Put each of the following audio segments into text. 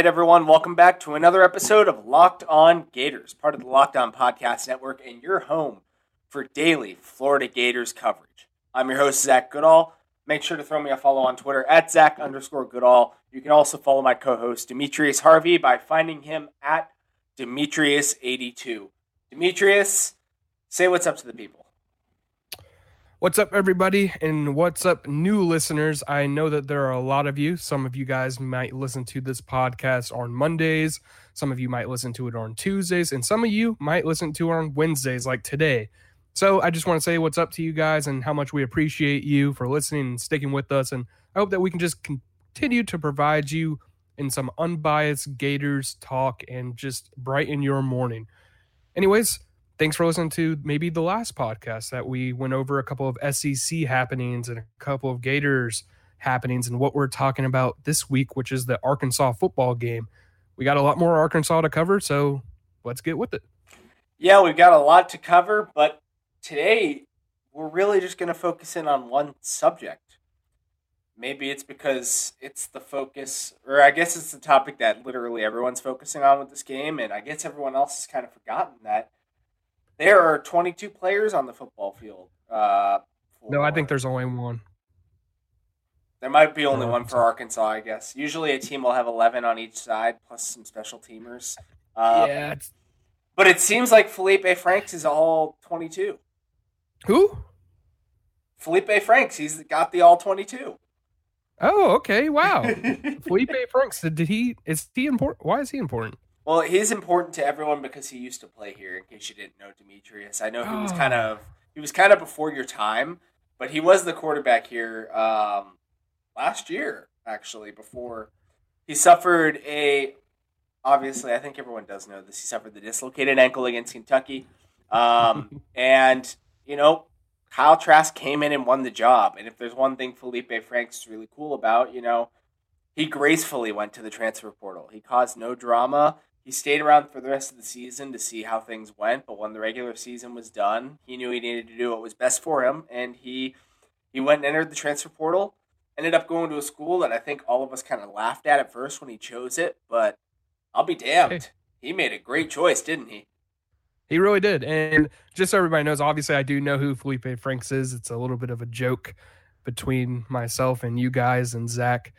right, everyone, welcome back to another episode of Locked On Gators, part of the Locked On Podcast Network, and your home for daily Florida Gators coverage. I'm your host, Zach Goodall. Make sure to throw me a follow on Twitter at Zach underscore Goodall. You can also follow my co host, Demetrius Harvey, by finding him at Demetrius82. Demetrius, say what's up to the people. What's up, everybody, and what's up, new listeners? I know that there are a lot of you. Some of you guys might listen to this podcast on Mondays, some of you might listen to it on Tuesdays, and some of you might listen to it on Wednesdays, like today. So I just want to say what's up to you guys and how much we appreciate you for listening and sticking with us. And I hope that we can just continue to provide you in some unbiased Gators talk and just brighten your morning. Anyways, thanks for listening to maybe the last podcast that we went over a couple of SEC happenings and a couple of Gators happenings and what we're talking about this week, which is the Arkansas football game. We got a lot more Arkansas to cover, so let's get with it. Yeah, we've got a lot to cover, but today we're really just going to focus in on one subject. Maybe it's because it's the focus, or I guess it's the topic that literally everyone's focusing on with this game, and I guess everyone else has kind of forgotten that there are 22 players on the football field. Uh, no, I think there's only one. There might be only one for Arkansas, I guess. Usually a team will have 11 on each side, plus some special teamers. Uh, yeah. But it seems like Felipe Franks is all 22. Who? Felipe Franks. He's got the all 22. Oh, okay. Wow. Felipe Franks. Did he? Is he important? Why is he important? Well, he's important to everyone because he used to play here. In case you didn't know, Demetrius, I know he was kind of he was kind of before your time, but he was the quarterback here um, last year, actually. Before he suffered a, obviously, I think everyone does know this. He suffered the dislocated ankle against Kentucky, um, and you know, Kyle Trask came in and won the job. And if there's one thing Felipe Franks is really cool about, you know, he gracefully went to the transfer portal. He caused no drama. He stayed around for the rest of the season to see how things went, but when the regular season was done, he knew he needed to do what was best for him, and he he went and entered the transfer portal. Ended up going to a school that I think all of us kind of laughed at at first when he chose it, but I'll be damned. Hey. He made a great choice, didn't he? He really did. And just so everybody knows, obviously I do know who Felipe Franks is. It's a little bit of a joke between myself and you guys and Zach.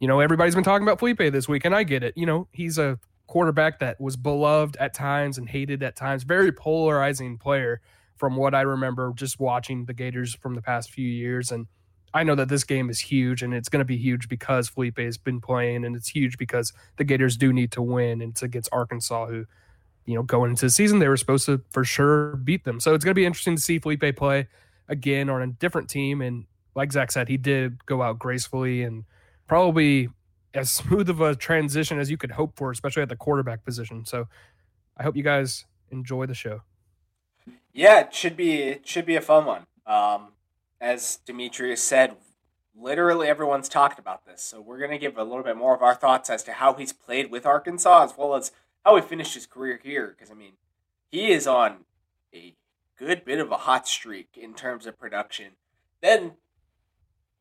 You know, everybody's been talking about Felipe this week, and I get it. You know, he's a quarterback that was beloved at times and hated at times. Very polarizing player from what I remember just watching the Gators from the past few years. And I know that this game is huge and it's going to be huge because Felipe has been playing and it's huge because the Gators do need to win. And it's against Arkansas, who, you know, going into the season, they were supposed to for sure beat them. So it's going to be interesting to see Felipe play again on a different team. And like Zach said, he did go out gracefully and probably as smooth of a transition as you could hope for, especially at the quarterback position. So I hope you guys enjoy the show. Yeah, it should be it should be a fun one. Um, as Demetrius said, literally everyone's talked about this, so we're gonna give a little bit more of our thoughts as to how he's played with Arkansas, as well as how he finished his career here. Because I mean, he is on a good bit of a hot streak in terms of production. Then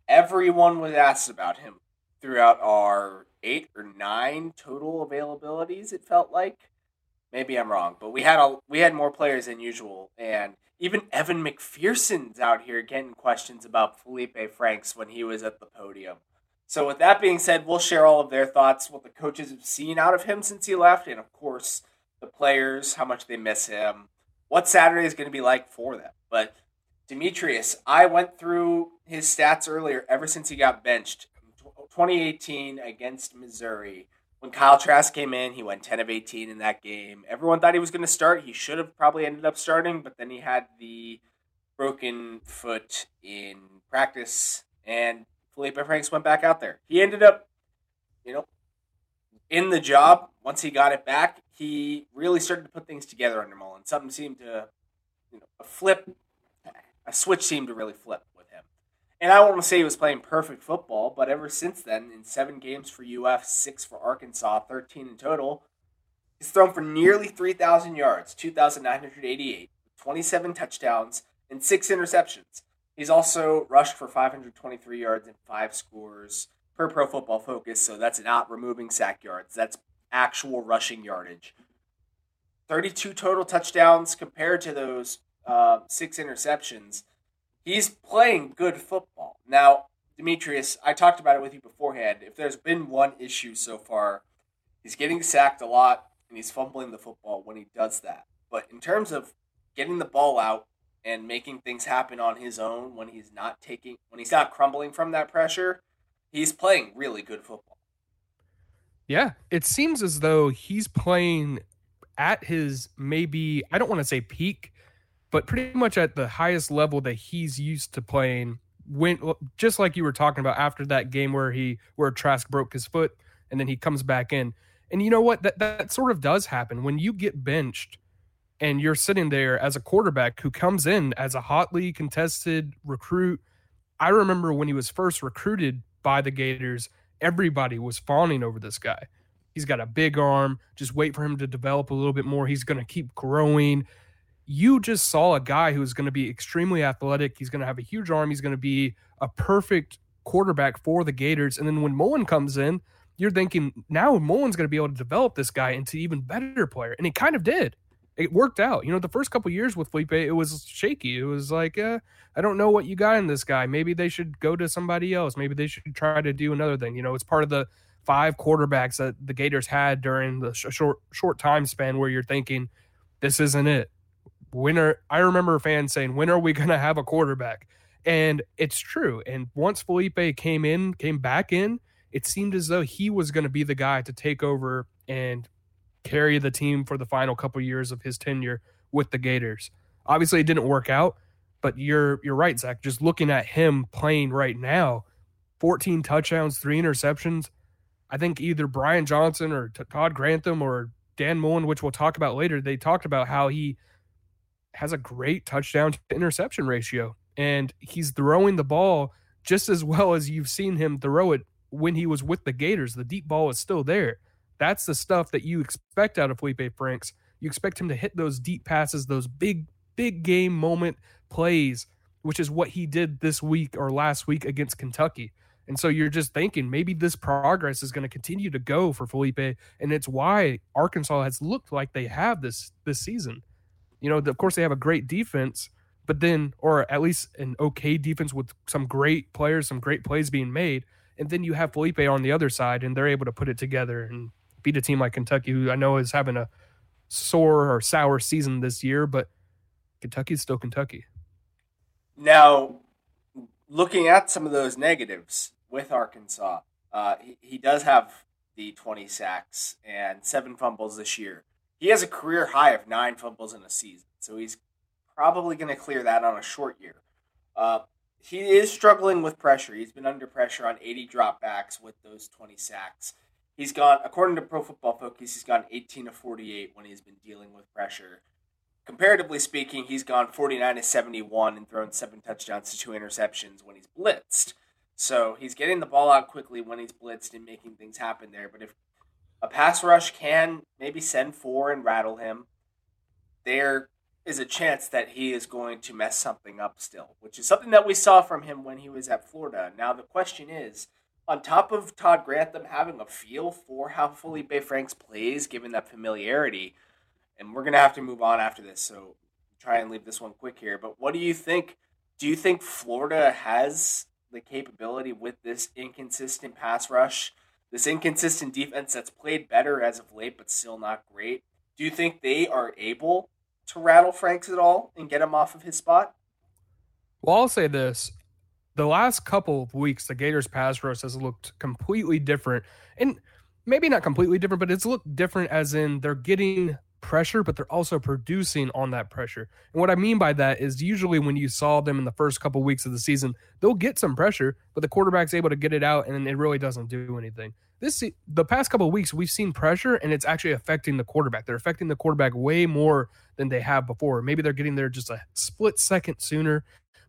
everyone was asked about him throughout our eight or nine total availabilities. It felt like maybe I'm wrong, but we had a we had more players than usual, and even Evan McPherson's out here getting questions about Felipe Franks when he was at the podium. So with that being said, we'll share all of their thoughts, what the coaches have seen out of him since he left, and of course the players, how much they miss him, what Saturday is going to be like for them. But Demetrius, I went through his stats earlier ever since he got benched, 2018 against Missouri. When Kyle Trask came in, he went 10 of 18 in that game. Everyone thought he was going to start. He should have probably ended up starting, but then he had the broken foot in practice, and Felipe Franks went back out there. He ended up, you know, in the job. Once he got it back, he really started to put things together under Mullen. Something seemed to, you know, a flip, a switch seemed to really flip. And I won't say he was playing perfect football, but ever since then, in seven games for UF, six for Arkansas, 13 in total, he's thrown for nearly 3,000 yards, 2,988, 27 touchdowns, and six interceptions. He's also rushed for 523 yards and five scores, per Pro Football Focus. So that's not removing sack yards. That's actual rushing yardage. 32 total touchdowns compared to those uh, six interceptions. He's playing good football. Now, Demetrius, I talked about it with you beforehand. If there's been one issue so far, he's getting sacked a lot and he's fumbling the football when he does that. But in terms of getting the ball out and making things happen on his own when he's not taking when he's not crumbling from that pressure, he's playing really good football. Yeah, it seems as though he's playing at his maybe I don't want to say peak, but pretty much at the highest level that he's used to playing when just like you were talking about after that game where he where Trask broke his foot and then he comes back in. And you know what? That that sort of does happen when you get benched and you're sitting there as a quarterback who comes in as a hotly contested recruit. I remember when he was first recruited by the Gators, everybody was fawning over this guy. He's got a big arm. Just wait for him to develop a little bit more. He's going to keep growing. You just saw a guy who's going to be extremely athletic. He's going to have a huge arm. He's going to be a perfect quarterback for the Gators. And then when Mullen comes in, you're thinking now Mullen's going to be able to develop this guy into even better player, and he kind of did it worked out. You know, the first couple years with Felipe, it was shaky. It was like, uh, I don't know what you got in this guy. Maybe they should go to somebody else. Maybe they should try to do another thing. You know, it's part of the five quarterbacks that the Gators had during the short short time span where you're thinking, this isn't it. When are I remember fans saying, when are we going to have a quarterback? And it's true. And once Felipe came in, came back in, it seemed as though he was going to be the guy to take over and carry the team for the final couple years of his tenure with the Gators. Obviously, it didn't work out, but you're you're right, Zach. Just looking at him playing right now, 14 touchdowns, three interceptions. I think either Brian Johnson or Todd Grantham or Dan Mullen, which we'll talk about later, they talked about how he has a great touchdown to interception ratio, and he's throwing the ball just as well as you've seen him throw it when he was with the Gators. The deep ball is still there. That's the stuff that you expect out of Felipe Franks. You expect him to hit those deep passes, those big, big game moment plays, which is what he did this week or last week against Kentucky. And so you're just thinking maybe this progress is going to continue to go for Felipe, and it's why Arkansas has looked like they have this this season. You know, of course they have a great defense, but then, or at least an okay defense with some great players, some great plays being made, and then you have Felipe on the other side, and they're able to put it together and beat a team like Kentucky, who I know is having a sore or sour season this year, but Kentucky's still Kentucky. Now, looking at some of those negatives with Arkansas, uh, he, he does have the 20 sacks and seven fumbles this year. He has a career high of nine fumbles in a season, so he's probably going to clear that on a short year. Uh, he is struggling with pressure. He's been under pressure on 80 dropbacks with those 20 sacks. He's gone, according to Pro Football Focus, he's gone 18 to 48 when he's been dealing with pressure. Comparatively speaking, he's gone 49 to 71 and thrown seven touchdowns to two interceptions when he's blitzed. So he's getting the ball out quickly when he's blitzed and making things happen there. But if a pass rush can maybe send four and rattle him, there is a chance that he is going to mess something up still, which is something that we saw from him when he was at Florida. Now, the question is on top of Todd Grantham having a feel for how Felipe Franks plays, given that familiarity, and we're gonna have to move on after this, so try and leave this one quick here. But what do you think? Do you think Florida has the capability with this inconsistent pass rush, this inconsistent defense that's played better as of late, but still not great? Do you think they are able to rattle Franks at all and get him off of his spot? Well, I'll say this the last couple of weeks, the Gators pass rush has looked completely different. And maybe not completely different, but it's looked different as in they're getting pressure, but they're also producing on that pressure. And what I mean by that is usually when you saw them in the first couple weeks of the season, they'll get some pressure, but the quarterback's able to get it out and it really doesn't do anything. This the past couple weeks we've seen pressure and it's actually affecting the quarterback. They're affecting the quarterback way more than they have before. Maybe they're getting there just a split second sooner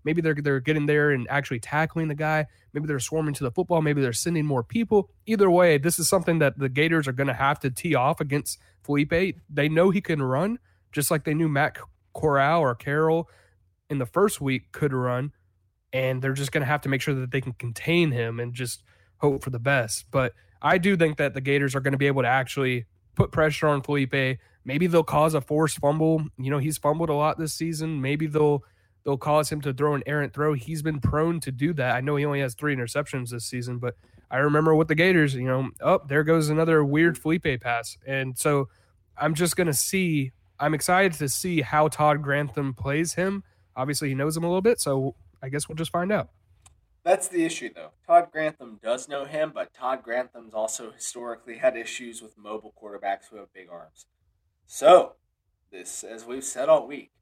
Maybe they're they're getting there and actually tackling the guy. Maybe they're swarming to the football. Maybe they're sending more people. Either way, this is something that the Gators are going to have to tee off against Felipe. They know he can run, just like they knew Matt Corral or Carroll in the first week could run, and they're just going to have to make sure that they can contain him and just hope for the best. But I do think that the Gators are going to be able to actually put pressure on Felipe. Maybe they'll cause a forced fumble. You know, he's fumbled a lot this season. Maybe they'll they'll cause him to throw an errant throw. He's been prone to do that. I know he only has three interceptions this season, but I remember with the Gators, you know, oh, there goes another weird Felipe pass. And so I'm just going to see, I'm excited to see how Todd Grantham plays him. Obviously, he knows him a little bit, so I guess we'll just find out. That's the issue, though. Todd Grantham does know him, but Todd Grantham's also historically had issues with mobile quarterbacks who have big arms. So, this, as we've said all week,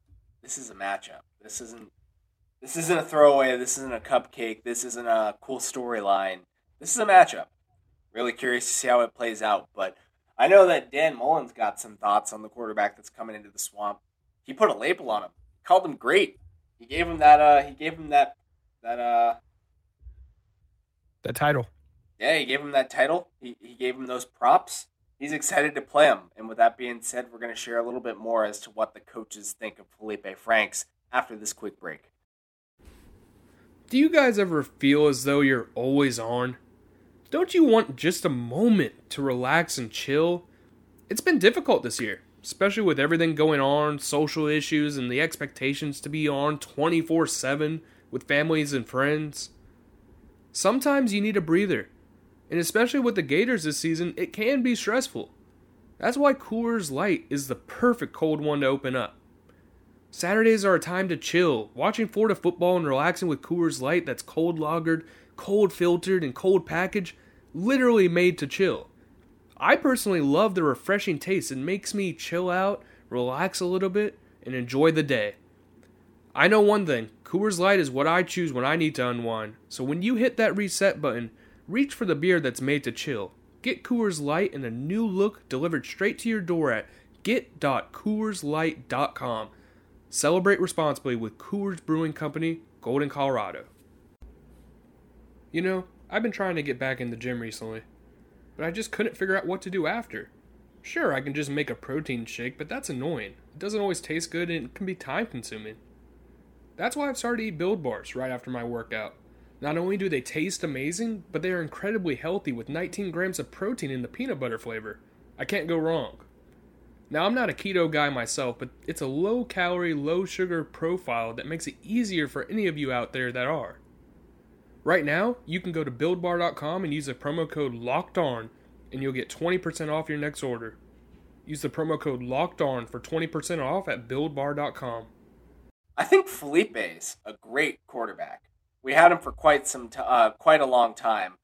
this is a matchup. This isn't this isn't a throwaway. This isn't a cupcake. This isn't a cool storyline. This is a matchup. Really curious to see how it plays out. But I know that Dan Mullen's got some thoughts on the quarterback that's coming into the swamp. He put a label on him. Called him great. He gave him that. Uh, he gave him that. That. Uh, that title. Yeah, he gave him that title. He he gave him those props. He's excited to play him. And with that being said, we're going to share a little bit more as to what the coaches think of Felipe Franks after this quick break. Do you guys ever feel as though you're always on? Don't you want just a moment to relax and chill? It's been difficult this year, especially with everything going on, social issues, and the expectations to be on 24 7 with families and friends. Sometimes you need a breather, and especially with the Gators this season, it can be stressful. That's why Coors Light is the perfect cold one to open up. Saturdays are a time to chill, watching Florida football and relaxing with Coors Light that's cold lagered, cold filtered, and cold packaged, literally made to chill. I personally love the refreshing taste. It makes me chill out, relax a little bit, and enjoy the day. I know one thing Coors Light is what I choose when I need to unwind. So when you hit that reset button, reach for the beer that's made to chill. Get Coors Light in a new look delivered straight to your door at get.coorslight.com. Celebrate responsibly with Coors Brewing Company, Golden, Colorado. You know, I've been trying to get back in the gym recently, but I just couldn't figure out what to do after. Sure, I can just make a protein shake, but that's annoying. It doesn't always taste good and it can be time consuming. That's why I've started to eat Build Bars right after my workout. Not only do they taste amazing, but they are incredibly healthy with 19 grams of protein in the peanut butter flavor. I can't go wrong. Now, I'm not a keto guy myself, but it's a low calorie, low sugar profile that makes it easier for any of you out there that are. Right now, you can go to buildbar.com and use the promo code LOCKED ON, and you'll get 20% off your next order. Use the promo code LOCKED ON for 20% off at buildbar.com. I think Felipe's a great quarterback. We had him for quite some t- uh, quite a long time,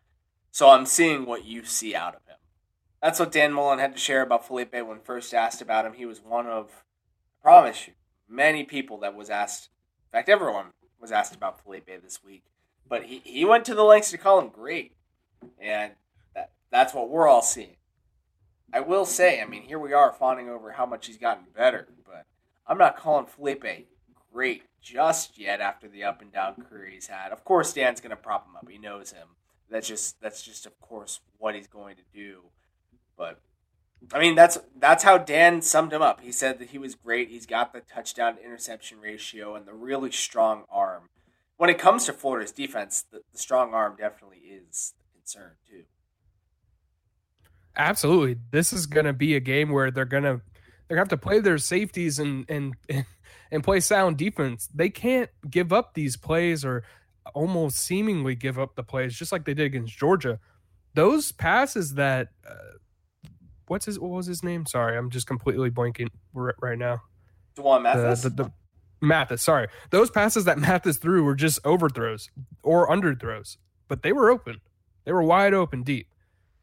so I'm seeing what you see out of him. That's what Dan Mullen had to share about Felipe when first asked about him. He was one of, I promise you, many people that was asked. In fact, everyone was asked about Felipe this week. But he, he went to the lengths to call him great. And that that's what we're all seeing. I will say, I mean, here we are fawning over how much he's gotten better, but I'm not calling Felipe great just yet after the up and down career he's had. Of course, Dan's going to prop him up. He knows him. That's just that's just of course what he's going to do. But I mean, that's that's how Dan summed him up. He said that he was great. He's got the touchdown interception ratio and the really strong arm. When it comes to Florida's defense, the, the strong arm definitely is the concern too. Absolutely, this is going to be a game where they're going to they're going to have to play their safeties and and and play sound defense. They can't give up these plays or almost seemingly give up the plays, just like they did against Georgia. Those passes that uh, what's his what was his name? Sorry, I'm just completely blanking right now. D'Wan Mathis. The, the, the, Mathis, sorry. Those passes that Mathis threw were just overthrows or underthrows, but they were open. They were wide open deep.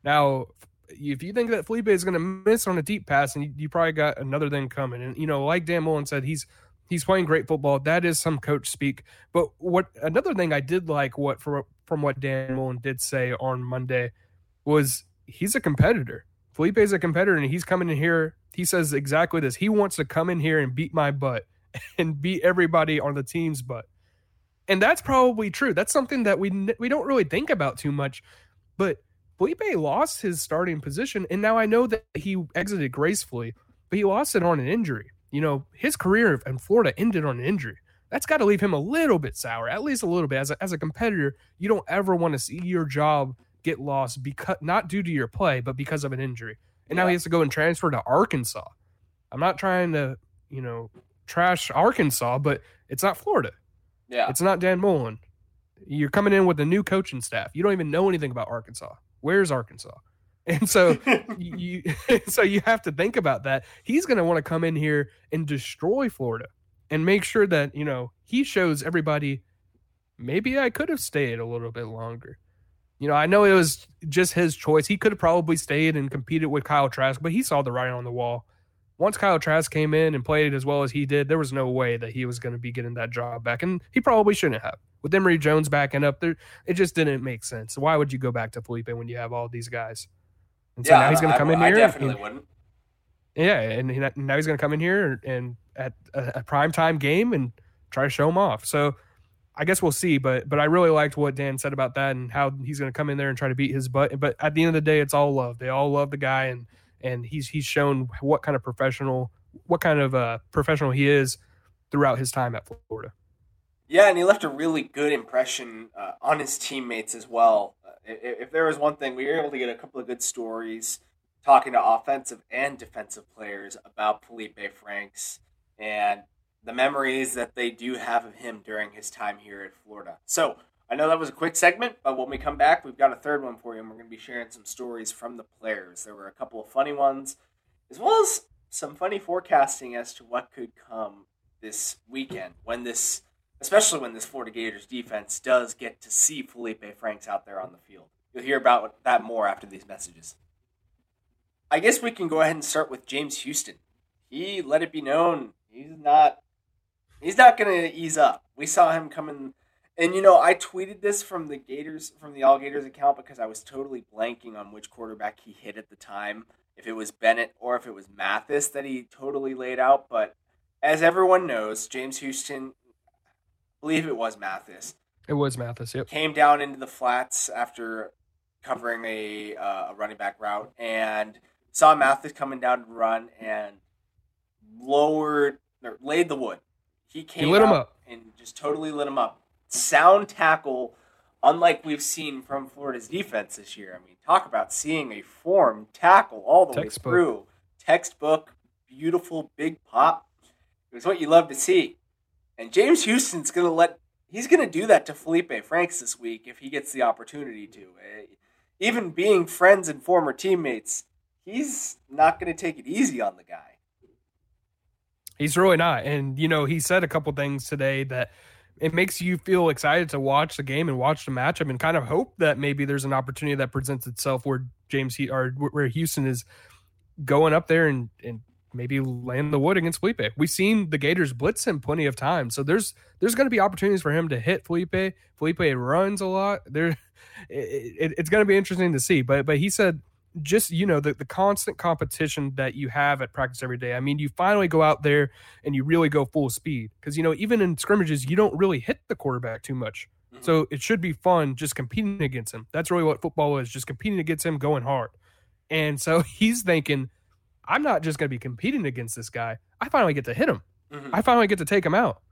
Now, if you think that Felipe is going to miss on a deep pass, and you, you, probably got another thing coming, and you know, like Dan Mullen said, he's he's playing great football. That is some coach speak. But what another thing I did like what from from what Dan Mullen did say on Monday was he's a competitor. Felipe is a competitor and he's coming in here. He says exactly this. He wants to come in here and beat my butt and beat everybody on the team's butt. And that's probably true. That's something that we we don't really think about too much. But Felipe lost his starting position and now I know that he exited gracefully, but he lost it on an injury. You know, his career in Florida ended on an injury. That's got to leave him a little bit sour, at least a little bit. As a, as a competitor, you don't ever want to see your job get lost because not due to your play, but because of an injury. And now he has to go and transfer to Arkansas. I'm not trying to, you know, trash Arkansas, but it's not Florida. Yeah. It's not Dan Mullen. You're coming in with a new coaching staff. You don't even know anything about Arkansas. Where's Arkansas? And so you, you so you have to think about that. He's going to want to come in here and destroy Florida and make sure that, you know, he shows everybody maybe I could have stayed a little bit longer. You know, I know it was just his choice. He could have probably stayed and competed with Kyle Trask, but he saw the writing on the wall. Once Kyle Trask came in and played as well as he did, there was no way that he was going to be getting that job back, and he probably shouldn't have. With Emory Jones backing up there, it just didn't make sense. Why would you go back to Felipe when you have all these guys? And so now he's going to come I, in I here. definitely and, wouldn't. yeah, and he, now he's going to come in here and at a, a prime time game and try to show him off. So I guess we'll see. But but I really liked what Dan said about that and how he's going to come in there and try to beat his butt. But at the end of the day, it's all love. They all love the guy, and and he's he's shown what kind of professional, what kind of uh, professional he is throughout his time at Florida. Yeah, and he left a really good impression uh, on his teammates as well. Uh, if, if there was one thing, we were able to get a couple of good stories talking to offensive and defensive players about Felipe Franks and the memories that they do have of him during his time here at Florida. So I know that was a quick segment, but when we come back, we've got a third one for you, and we're going to be sharing some stories from the players. There were a couple of funny ones, as well as some funny forecasting as to what could come this weekend when this especially when this Florida Gators defense does get to see Felipe Franks out there on the field. You'll hear about that more after these messages. I guess we can go ahead and start with James Houston. He let it be known he's not he's not going to ease up. We saw him coming and you know, I tweeted this from the Gators from the All Gators account because I was totally blanking on which quarterback he hit at the time, if it was Bennett or if it was Mathis that he totally laid out, but as everyone knows, James Houston I believe it was Mathis, It was Mathis. Yep. came down into the flats after covering a, uh, a running back route and saw Mathis coming down to run and lowered or laid the wood. He came lit him up. and just totally lit him up. Sound tackle, unlike we've seen from Florida's defense this year. I mean, talk about seeing a form tackle all the Textbook. way through. Textbook, beautiful, big pop. It was what you love to see. And James Houston's going to let he's going to do that to Felipe Franks this week if he gets the opportunity to. Eh, Even being friends and former teammates, he's not going to take it easy on the guy. He's really not. And, you know, he said a couple things today that it makes you feel excited to watch the game and watch the matchup and kind of hope that maybe there's an opportunity that presents itself where James he or where Houston is going up there and, and maybe land the wood against Felipe. We've seen the Gators blitz him plenty of times. So there's there's going to be opportunities for him to hit Felipe. Felipe runs a lot. There it, it, it's going to be interesting to see. But but he said just you know the, the constant competition that you have at practice every day. I mean you finally go out there and you really go full speed because you know even in scrimmages you don't really hit the quarterback too much. Mhm. so it should be fun just competing against him. That's really what football is just competing against him going hard. And so he's thinking i'm not just going to be competing against this guy. I finally get to hit him. Mhm. i finally get to take him out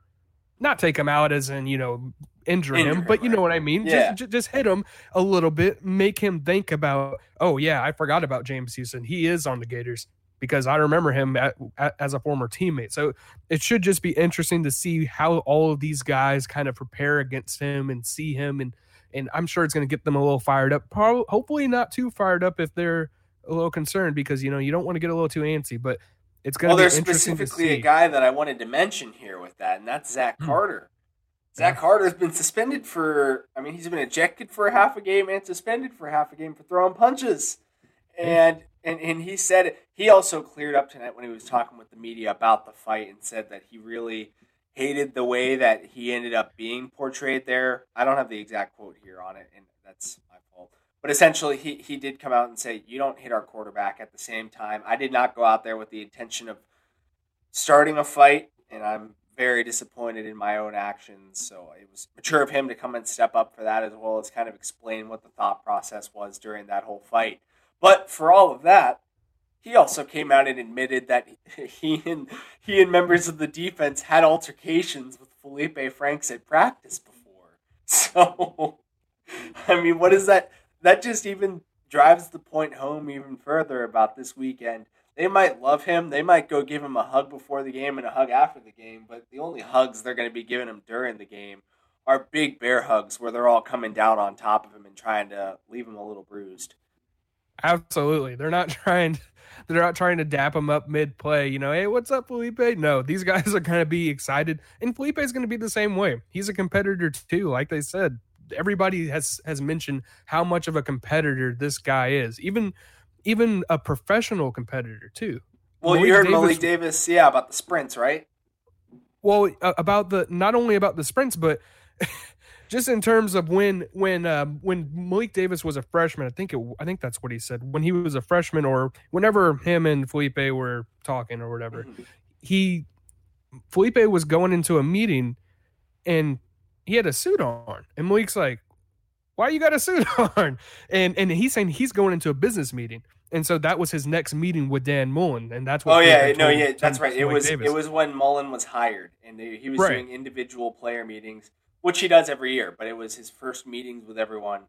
not take him out as in you know injure, Injure him him, but you know what i mean? Yeah. just, ju- just hit him a little bit make him think about oh yeah i forgot about james houston. He is on the gators because i remember him at, at, as a former teammate. So it should just be interesting to see how all of these guys kind of prepare against him and see him and and i'm sure it's going to get them a little fired up. Probably, hopefully not too fired up if they're a little concerned because you know you don't want to get a little too antsy but it's going Well, to there's be to specifically a guy that I wanted to mention here with that, and that's Zach Hmm. Carter. Zach Yeah. Carter's been suspended for, I mean, he's been ejected for half a game and suspended for half a game for throwing punches. And, and, and he said, he also cleared up tonight when he was talking with the media about the fight and said that he really hated the way that he ended up being portrayed there. I don't have the exact quote here on it, and that's. But essentially, he, he did come out and say, You don't hit our quarterback at the same time. I did not go out there with the intention of starting a fight, and I'm very disappointed in my own actions. So it was mature of him to come and step up for that, as well as kind of explain what the thought process was during that whole fight. But for all of that, he also came out and admitted that he and he and members of the defense had altercations with Felipe Franks at practice before. So, I mean, what is that? That just even drives the point home even further about this weekend. They might love him. They might go give him a hug before the game and a hug after the game, but the only hugs they're going to be giving him during the game are big bear hugs where they're all coming down on top of him and trying to leave him a little bruised. Absolutely. They're not trying they're not trying to dap him up mid play, you know, hey, what's up, Felipe? No, these guys are gonna be excited. And Felipe is gonna be the same way. He's a competitor too, like they said. Everybody has has mentioned how much of a competitor this guy is. Even even a professional competitor too. Well, Malik you heard Davis, Malik Davis, yeah, about the sprints, right? Well, about the not only about the sprints, but just in terms of when when uh, when Malik Davis was a freshman, I think it, I think that's what he said when he was a freshman or whenever him and Felipe were talking or whatever, mm-hmm. he Felipe was going into a meeting and he had a suit on, and Malik's like, "Why you got a suit on?" And and he's saying he's going into a business meeting. And so that was his next meeting with Dan Mullen, and that's what. Oh yeah, no, yeah, that's right. It was Davis. it was when Mullen was hired, and he was right. doing individual player meetings which he does every year. But it was his first meetings with everyone,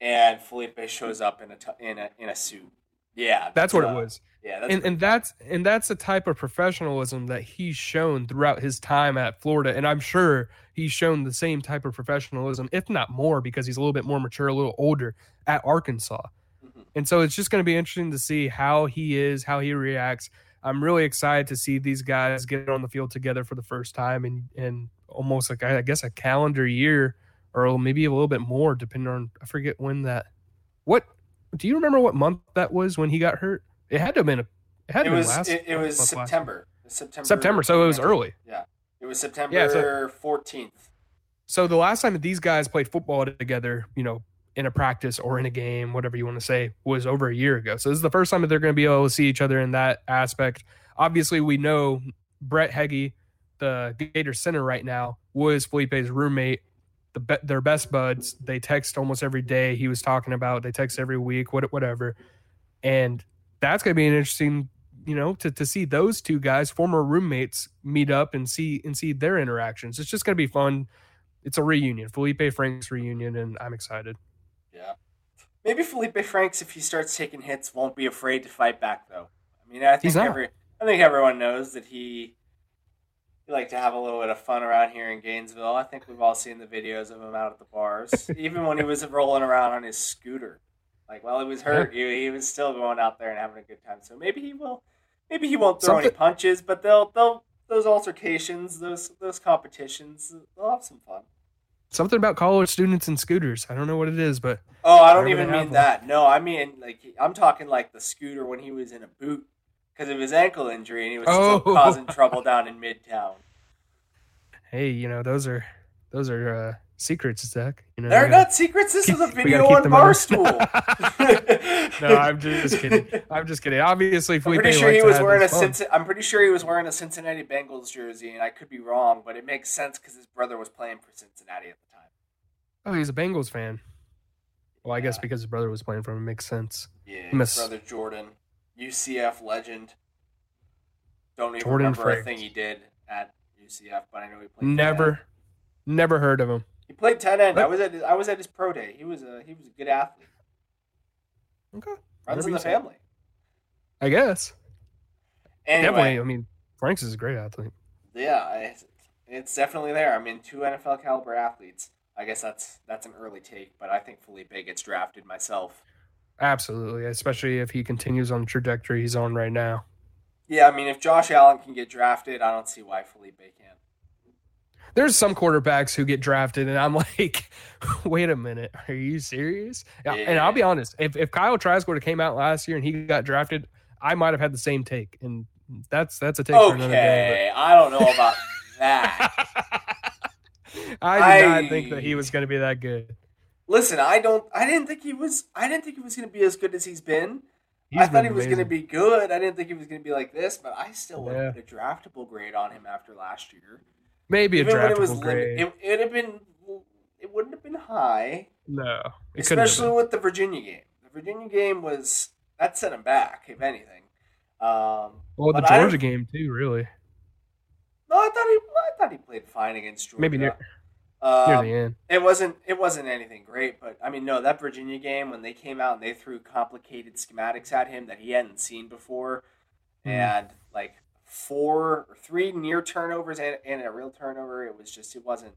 and Felipe shows up in a t- in a in a suit. Yeah, that's, what uh, it was. Yeah, and and that's and that's the type of professionalism that he's shown throughout his time at Florida, and I'm sure he's shown the same type of professionalism, if not more, because he's a little bit more mature, a little older at Arkansas. Mm-hmm. And so it's just going to be interesting to see how he is, how he reacts. I'm really excited to see these guys get on the field together for the first time and and almost like I guess a calendar year or maybe a little bit more, depending on I forget when that. What do you remember? What month that was when he got hurt? It had to have been. A, it had to it was, last. It, it was September. September. September. So it was early. Yeah, it was September. Yeah, so, so the last time that these guys played football together, you know, in a practice or in a game, whatever you want to say, was over a year ago. So this is the first time that they're going to be able to see each other in that aspect. Obviously, we know Brett Heggie the Gator Center right now was Felipe's roommate. The be- their best buds. They text almost every day. He was talking about they text every week, what whatever, and that's going to be an interesting, you know, to to see those two guys, former roommates, meet up and see and see their interactions. It's just going to be fun. It's a reunion, Felipe Franks reunion, and I'm excited. Yeah, maybe Felipe Franks, if he starts taking hits, won't be afraid to fight back though. I mean, I think every I think everyone knows that he he like to have a little bit of fun around here in Gainesville. I think we've all seen the videos of him out at the bars, even when he was rolling around on his scooter. Like while he was hurt, he, he was still going out there and having a good time. So maybe he will. Maybe he won't throw Something... any punches, but they'll they'll those altercations, those those competitions, they'll have some fun. Something about college students and scooters. I don't know what it is, but oh, I don't even mean that. No, I mean like I'm talking like the scooter when he was in a boot because of his ankle injury, and he was oh. still causing trouble down in Midtown. Hey, you know those are those are uh, secrets, Zach. You know they're not secrets. This is a video on Barstool. no, I'm just kidding. I'm just kidding. Obviously, I'm pretty sure he was wearing a Cincin- I'm pretty sure he was wearing a Cincinnati Bengals jersey, and I could be wrong, but it makes sense because his brother was playing for Cincinnati at the time. Oh, he's a Bengals fan. Well, I guess because his brother was playing for him, it makes sense. Yeah, his brother Jordan. UCF legend. Don't even Jordan remember Franks. a thing he did at UCF, but I know he played. Never, never heard of him. Played tight end. I was at his, I was at his pro day. He was a he was a good athlete. Okay, runs in the family. I guess. Anyway, definitely. I mean, Franks is a great athlete. Yeah, it's definitely there. I mean, two NFL caliber athletes. I guess that's that's an early take, but I think Felipe gets drafted myself. Absolutely, especially if he continues on the trajectory he's on right now. Yeah, I mean, if Josh Allen can get drafted, I don't see why Felipe can. There's some quarterbacks who get drafted, and I'm like, wait a minute, are you serious? Yeah. And I'll be honest, if, if Kyle Trask would have came out last year and he got drafted, I might have had the same take, and that's that's a take okay, for another day. But... I don't know about that. I did I... not think that he was going to be that good. Listen, I don't. I didn't think he was. I didn't think he was going to be as good as he's been. He's I thought he was going to be good. I didn't think he was going to be like this, but I still would have put a draftable grade on him after last year. Maybe Even a draftable it was grade. it, would have been. It wouldn't have been high. No, especially with the Virginia game. The Virginia game was that set him back, if anything. Um, well, the Georgia game too, really. No, I thought he. I thought he played fine against Georgia. Maybe near, near Um, the end. it wasn't it wasn't anything great, but I mean, no, that Virginia game when they came out and they threw complicated schematics at him that he hadn't seen before, Mhm. and like four or three near turnovers and, and a real turnover, it was just it wasn't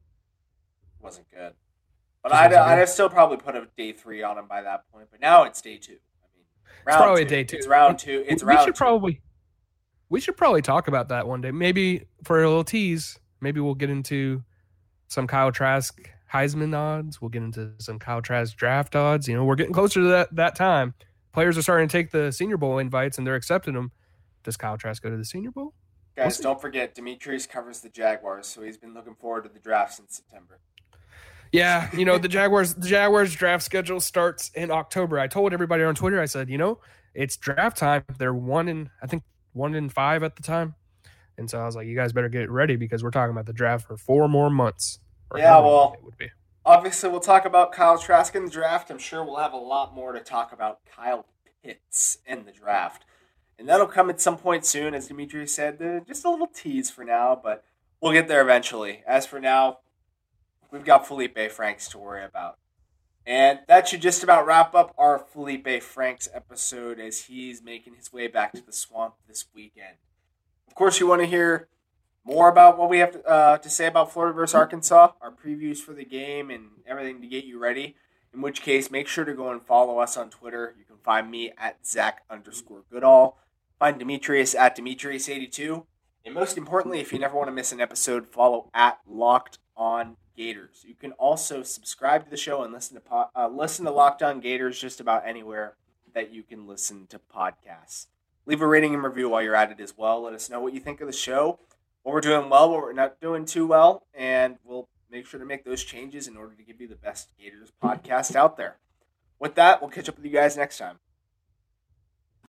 wasn't good. But I'd, I'd have still probably put a day three on him by that point. But now it's day two. I mean, round probably two. day two. It's round two. It's we round should two. probably we should probably talk about that one day. Maybe for a little tease, maybe we'll get into some Kyle Trask Heisman odds. We'll get into some Kyle Trask draft odds. You know, we're getting closer to that that time. Players are starting to take the Senior Bowl invites and they're accepting them. Does Kyle Trask go to the Senior Bowl? We'll Guys, don't forget Demetrius covers the Jaguars, so he's been looking forward to the draft since September. Yeah, you know the Jaguars. The Jaguars draft schedule starts in October. I told everybody on Twitter. I said, you know, it's draft time. They're one in, I think one in five at the time, and so I was like, you guys better get ready because we're talking about the draft for four more months. Yeah, well- it would be. Obviously, we'll talk about Kyle Trask in the draft. I'm sure we'll have a lot more to talk about Kyle Pitts in the draft. And that'll come at some point soon, as Dimitri said. Uh, just a little tease for now, but we'll get there eventually. As for now, we've got Felipe Franks to worry about. And that should just about wrap up our Felipe Franks episode as he's making his way back to the swamp this weekend. Of course, you want to hear more about what we have to, uh, to say about Florida versus Arkansas, our previews for the game, and everything to get you ready. In which case, make sure to go and follow us on Twitter. You can find me at Zach underscore Goodall. Find Demetrius at Demetrius82. And most importantly, if you never want to miss an episode, follow at Locked On Gators. You can also subscribe to the show and listen to uh, listen to Locked On Gators just about anywhere that you can listen to podcasts. Leave a rating and review while you're at it as well. Let us know what you think of the show what we're doing well, what we're not doing too well, and we'll make sure to make those changes in order to give you the best Gators podcast out there. With that, we'll catch up with you guys next time.